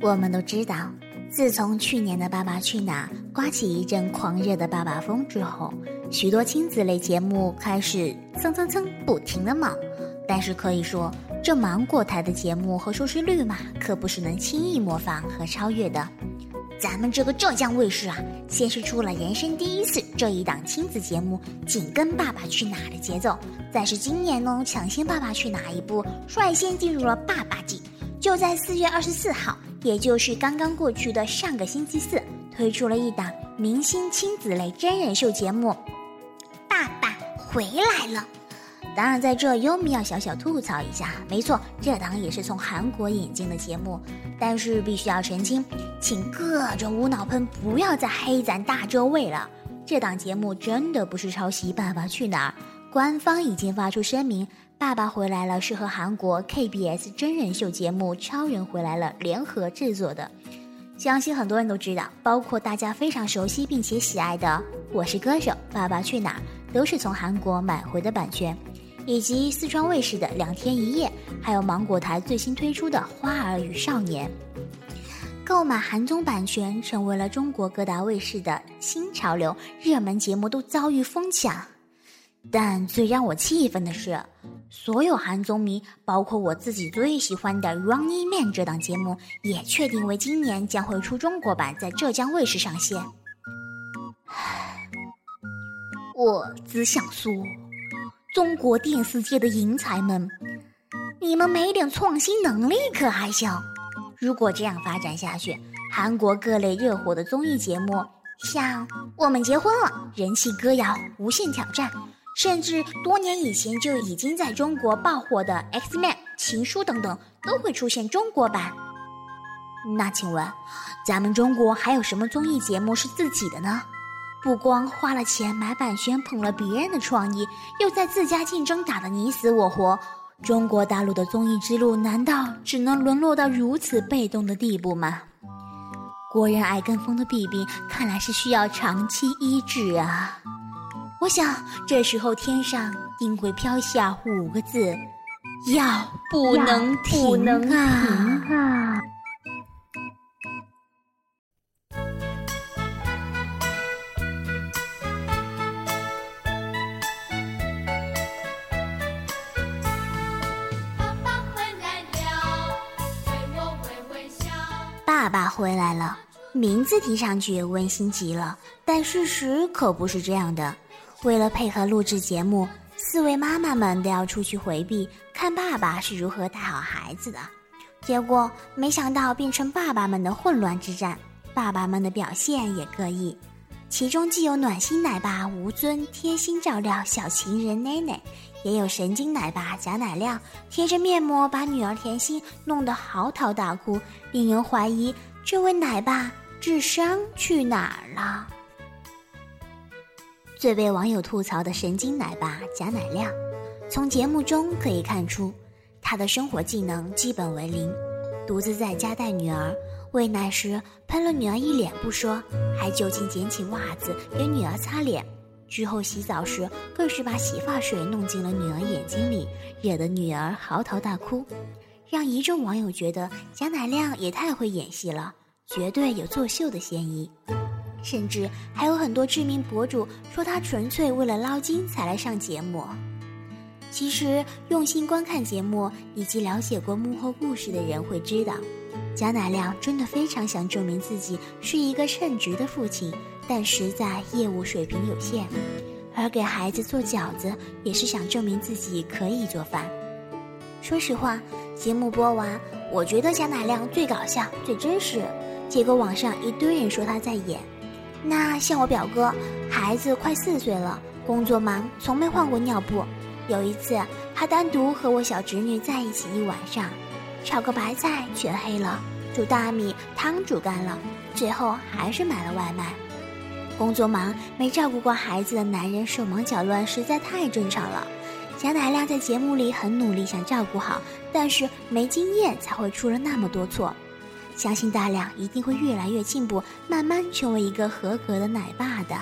我们都知道，自从去年的《爸爸去哪儿》刮起一阵狂热的爸爸风之后，许多亲子类节目开始蹭蹭蹭不停的冒。但是可以说，这芒果台的节目和收视率嘛，可不是能轻易模仿和超越的。咱们这个浙江卫视啊，先是出了人生第一次这一档亲子节目，紧跟《爸爸去哪儿》的节奏；再是今年呢，抢先《爸爸去哪儿》一部，率先进入了爸爸季。就在四月二十四号，也就是刚刚过去的上个星期四，推出了一档明星亲子类真人秀节目，《爸爸回来了》。当然，在这优米要小小吐槽一下，没错，这档也是从韩国引进的节目，但是必须要澄清，请各种无脑喷不要再黑咱大周卫了。这档节目真的不是抄袭《爸爸去哪儿》，官方已经发出声明，《爸爸回来了》是和韩国 KBS 真人秀节目《超人回来了》联合制作的。相信很多人都知道，包括大家非常熟悉并且喜爱的《我是歌手》《爸爸去哪儿》，都是从韩国买回的版权。以及四川卫视的《两天一夜》，还有芒果台最新推出的《花儿与少年》，购买韩综版权成为了中国各大卫视的新潮流，热门节目都遭遇疯抢。但最让我气愤的是，所有韩综迷，包括我自己最喜欢的《Running Man》这档节目，也确定为今年将会出中国版，在浙江卫视上线。我只想说。中国电视界的人才们，你们没点创新能力可还行？如果这样发展下去，韩国各类热火的综艺节目，像《我们结婚了》、人气歌谣、无限挑战，甚至多年以前就已经在中国爆火的《X Man》、情书等等，都会出现中国版。那请问，咱们中国还有什么综艺节目是自己的呢？不光花了钱买版权捧了别人的创意，又在自家竞争打得你死我活，中国大陆的综艺之路难道只能沦落到如此被动的地步吗？国人爱跟风的弊病看来是需要长期医治啊！我想这时候天上定会飘下五个字：要不能停啊！爸爸回来了，名字听上去温馨极了，但事实可不是这样的。为了配合录制节目，四位妈妈们都要出去回避，看爸爸是如何带好孩子的。结果没想到变成爸爸们的混乱之战，爸爸们的表现也各异。其中既有暖心奶爸吴尊贴心照料小情人奈奈，也有神经奶爸贾乃亮贴着面膜把女儿甜心弄得嚎啕大哭，令人怀疑这位奶爸智商去哪儿了。最被网友吐槽的神经奶爸贾乃亮，从节目中可以看出，他的生活技能基本为零，独自在家带女儿。喂奶时喷了女儿一脸不说，还就近捡起袜子给女儿擦脸。之后洗澡时更是把洗发水弄进了女儿眼睛里，惹得女儿嚎啕大哭，让一众网友觉得贾乃亮也太会演戏了，绝对有作秀的嫌疑。甚至还有很多知名博主说他纯粹为了捞金才来上节目。其实用心观看节目以及了解过幕后故事的人会知道。贾乃亮真的非常想证明自己是一个称职的父亲，但实在业务水平有限。而给孩子做饺子，也是想证明自己可以做饭。说实话，节目播完，我觉得贾乃亮最搞笑、最真实。结果网上一堆人说他在演。那像我表哥，孩子快四岁了，工作忙，从没换过尿布。有一次，他单独和我小侄女在一起一晚上。炒个白菜全黑了，煮大米汤煮干了，最后还是买了外卖。工作忙没照顾过孩子的男人手忙脚乱实在太正常了。贾乃亮在节目里很努力想照顾好，但是没经验才会出了那么多错。相信大亮一定会越来越进步，慢慢成为一个合格的奶爸的。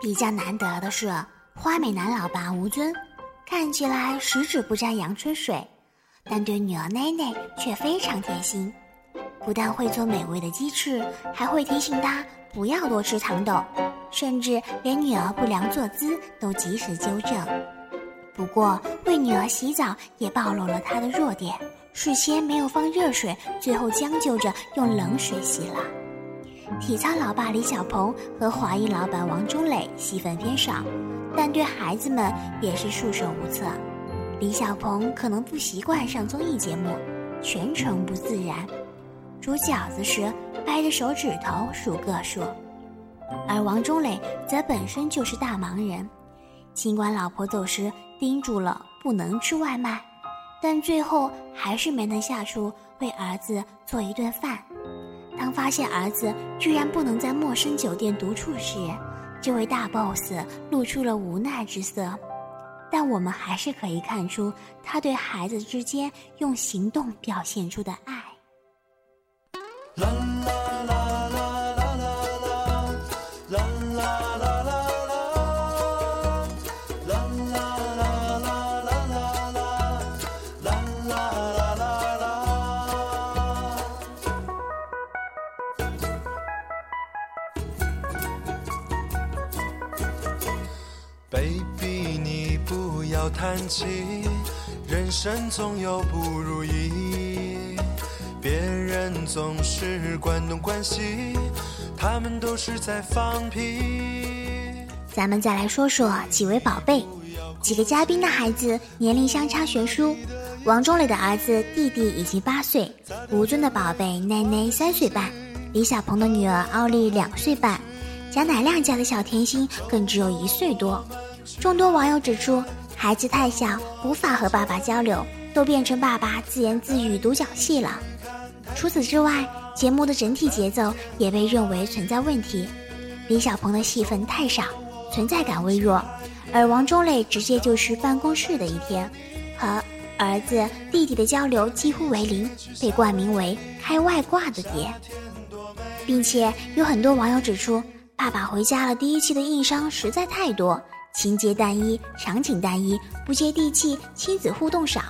比较难得的是，花美男老爸吴尊看起来十指不沾阳春水，但对女儿奈奈却非常贴心，不但会做美味的鸡翅，还会提醒她不要多吃糖豆，甚至连女儿不良坐姿都及时纠正。不过，为女儿洗澡也暴露了他的弱点，事先没有放热水，最后将就着用冷水洗了。体操老爸李小鹏和华裔老板王中磊戏份偏少，但对孩子们也是束手无策。李小鹏可能不习惯上综艺节目，全程不自然，煮饺子时掰着手指头数个数，而王中磊则本身就是大忙人。尽管老婆走时叮嘱了不能吃外卖，但最后还是没能下厨为儿子做一顿饭。当发现儿子居然不能在陌生酒店独处时，这位大 boss 露出了无奈之色。但我们还是可以看出他对孩子之间用行动表现出的爱。，baby，你不要叹气，人生总有不如意，别人总是关东关西，他们都是在放屁。咱们再来说说几位宝贝，几个嘉宾的孩子年龄相差悬殊。王中磊的儿子弟弟已经八岁，吴尊的宝贝奈奈三岁半，李小鹏的女儿奥利两岁半，贾乃亮家的小甜心更只有一岁多。众多网友指出。孩子太小，无法和爸爸交流，都变成爸爸自言自语独角戏了。除此之外，节目的整体节奏也被认为存在问题。李小鹏的戏份太少，存在感微弱，而王中磊直接就是办公室的一天，和儿子弟弟的交流几乎为零，被冠名为开外挂的爹。并且有很多网友指出，《爸爸回家了》第一期的硬伤实在太多。情节单一，场景单一，不接地气，亲子互动少。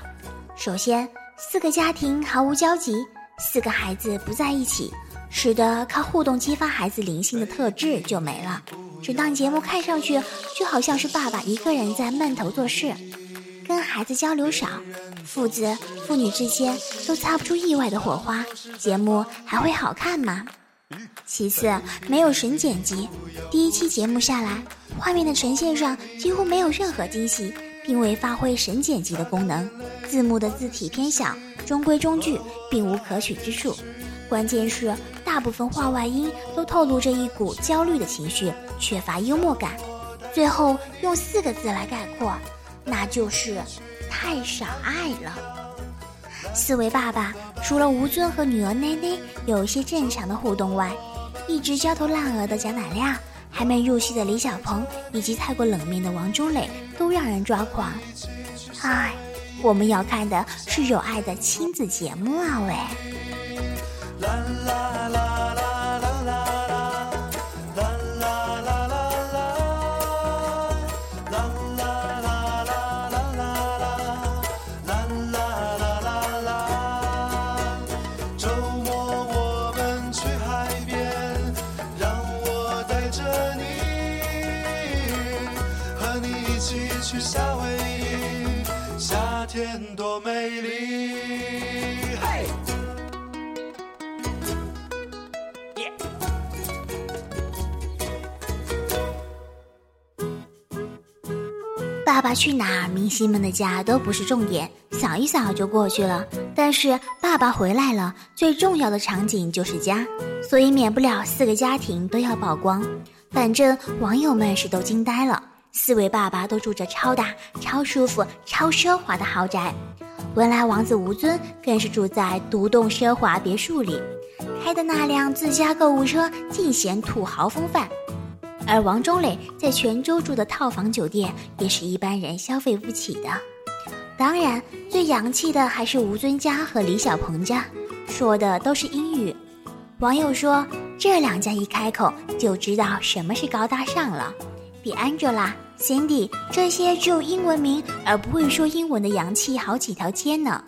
首先，四个家庭毫无交集，四个孩子不在一起，使得靠互动激发孩子灵性的特质就没了。整档节目看上去就好像是爸爸一个人在闷头做事，跟孩子交流少，父子、父女之间都擦不出意外的火花，节目还会好看吗？其次，没有神剪辑，第一期节目下来。画面的呈现上几乎没有任何惊喜，并未发挥神剪辑的功能。字幕的字体偏小，中规中矩，并无可取之处。关键是大部分话外音都透露着一股焦虑的情绪，缺乏幽默感。最后用四个字来概括，那就是太少爱了。四位爸爸除了吴尊和女儿奈奈有一些正常的互动外，一直焦头烂额的贾乃亮。还没入戏的李小鹏以及太过冷面的王中磊都让人抓狂。唉，我们要看的是有爱的亲子节目啊喂！爸爸去哪儿？明星们的家都不是重点，扫一扫就过去了。但是爸爸回来了，最重要的场景就是家，所以免不了四个家庭都要曝光。反正网友们是都惊呆了，四位爸爸都住着超大、超舒服、超奢华的豪宅。文莱王子吴尊更是住在独栋奢华别墅里，开的那辆自家购物车尽显土豪风范。而王中磊在泉州住的套房酒店也是一般人消费不起的。当然，最洋气的还是吴尊家和李小鹏家，说的都是英语。网友说，这两家一开口就知道什么是高大上了。比 Angela、Cindy 这些只有英文名而不会说英文的洋气好几条街呢。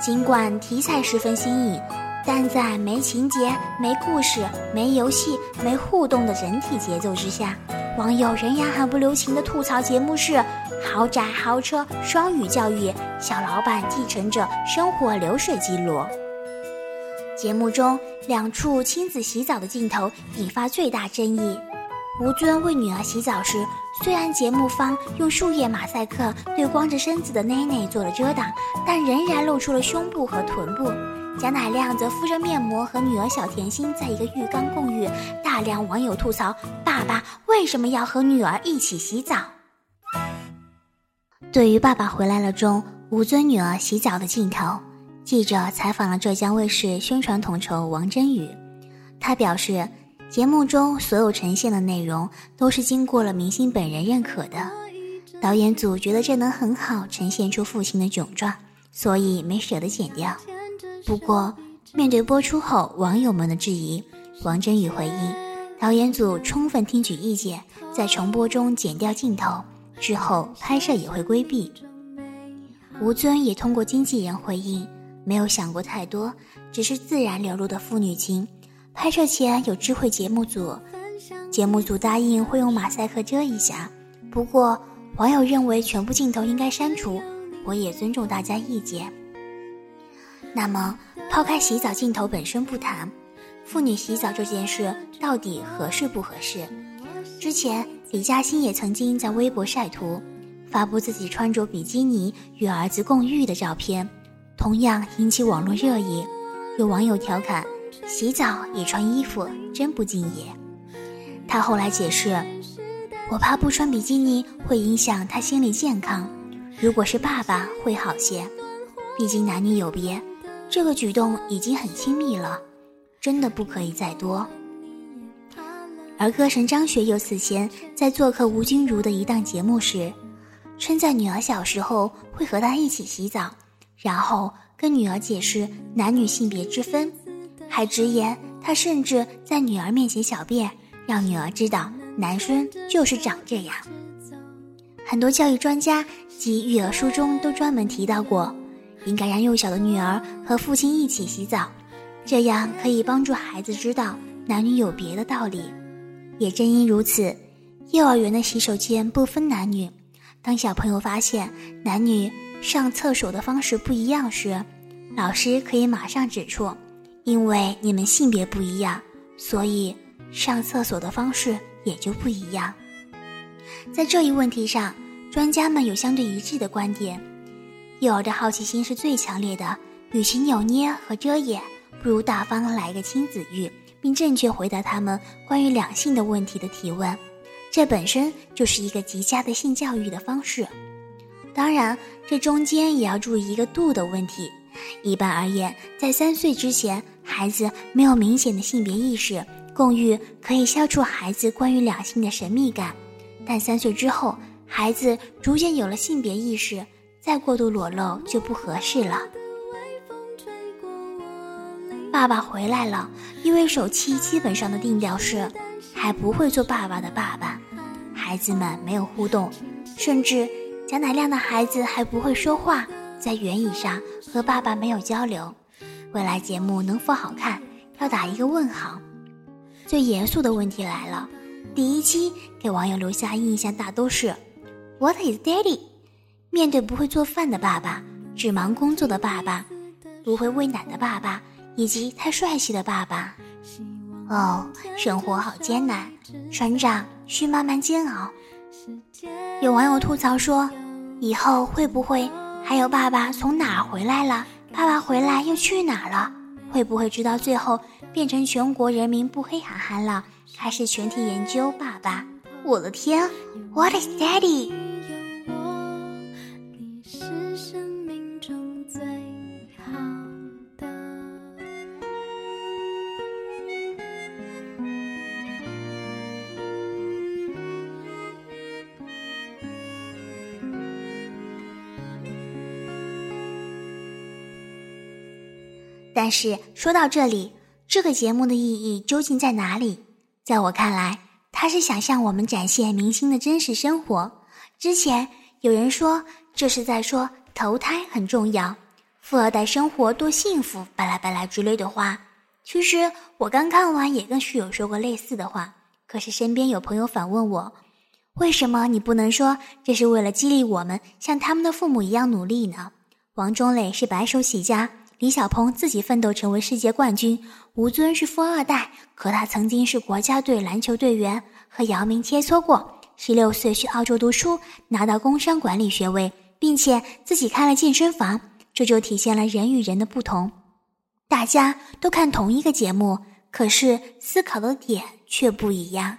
尽管题材十分新颖，但在没情节、没故事、没游戏、没互动的整体节奏之下，网友仍然很不留情的吐槽节目是豪宅、豪车、双语教育、小老板继承者生活流水记录。节目中两处亲子洗澡的镜头引发最大争议。吴尊为女儿洗澡时，虽然节目方用树叶马赛克对光着身子的内内做了遮挡，但仍然露出了胸部和臀部。贾乃亮则敷着面膜和女儿小甜心在一个浴缸共浴，大量网友吐槽爸爸为什么要和女儿一起洗澡。对于《爸爸回来了》中吴尊女儿洗澡的镜头。记者采访了浙江卫视宣传统筹王真宇，他表示，节目中所有呈现的内容都是经过了明星本人认可的，导演组觉得这能很好呈现出父亲的窘状，所以没舍得剪掉。不过，面对播出后网友们的质疑，王真宇回应，导演组充分听取意见，在重播中剪掉镜头，之后拍摄也会规避。吴尊也通过经纪人回应。没有想过太多，只是自然流露的父女情。拍摄前有知会节目组，节目组答应会用马赛克遮一下。不过网友认为全部镜头应该删除，我也尊重大家意见。那么抛开洗澡镜头本身不谈，妇女洗澡这件事到底合适不合适？之前李嘉欣也曾经在微博晒图，发布自己穿着比基尼与儿子共浴的照片。同样引起网络热议，有网友调侃：“洗澡也穿衣服，真不敬业。”他后来解释：“我怕不穿比基尼会影响他心理健康，如果是爸爸会好些，毕竟男女有别，这个举动已经很亲密了，真的不可以再多。”而歌神张学友此前在做客吴君如的一档节目时，称赞女儿小时候会和他一起洗澡。然后跟女儿解释男女性别之分，还直言他甚至在女儿面前小便，让女儿知道男生就是长这样。很多教育专家及育儿书中都专门提到过，应该让幼小的女儿和父亲一起洗澡，这样可以帮助孩子知道男女有别的道理。也正因如此，幼儿园的洗手间不分男女，当小朋友发现男女。上厕所的方式不一样时，老师可以马上指出，因为你们性别不一样，所以上厕所的方式也就不一样。在这一问题上，专家们有相对一致的观点：幼儿的好奇心是最强烈的，与其扭捏和遮掩，不如大方来个亲子浴，并正确回答他们关于两性的问题的提问。这本身就是一个极佳的性教育的方式。当然，这中间也要注意一个度的问题。一般而言，在三岁之前，孩子没有明显的性别意识，共浴可以消除孩子关于两性的神秘感；但三岁之后，孩子逐渐有了性别意识，再过度裸露就不合适了。爸爸回来了，因为首期基本上的定调是还不会做爸爸的爸爸，孩子们没有互动，甚至。贾乃亮的孩子还不会说话，在圆椅上和爸爸没有交流。未来节目能否好看，要打一个问号。最严肃的问题来了：第一期给网友留下印象大都是 “What is Daddy？” 面对不会做饭的爸爸、只忙工作的爸爸、不会喂奶的爸爸，以及太帅气的爸爸，哦，生活好艰难，成长需慢慢煎熬。有网友吐槽说：“以后会不会还有爸爸从哪儿回来了？爸爸回来又去哪儿了？会不会直到最后变成全国人民不黑韩寒了，开始全体研究爸爸？我的天，What is Daddy？” 但是说到这里，这个节目的意义究竟在哪里？在我看来，他是想向我们展现明星的真实生活。之前有人说这是在说投胎很重要，富二代生活多幸福，巴拉巴拉之类的话。其实我刚看完也跟室友说过类似的话，可是身边有朋友反问我，为什么你不能说这是为了激励我们像他们的父母一样努力呢？王中磊是白手起家，李小鹏自己奋斗成为世界冠军，吴尊是富二代，可他曾经是国家队篮球队员，和姚明切磋过，十六岁去澳洲读书，拿到工商管理学位，并且自己开了健身房，这就体现了人与人的不同。大家都看同一个节目，可是思考的点却不一样。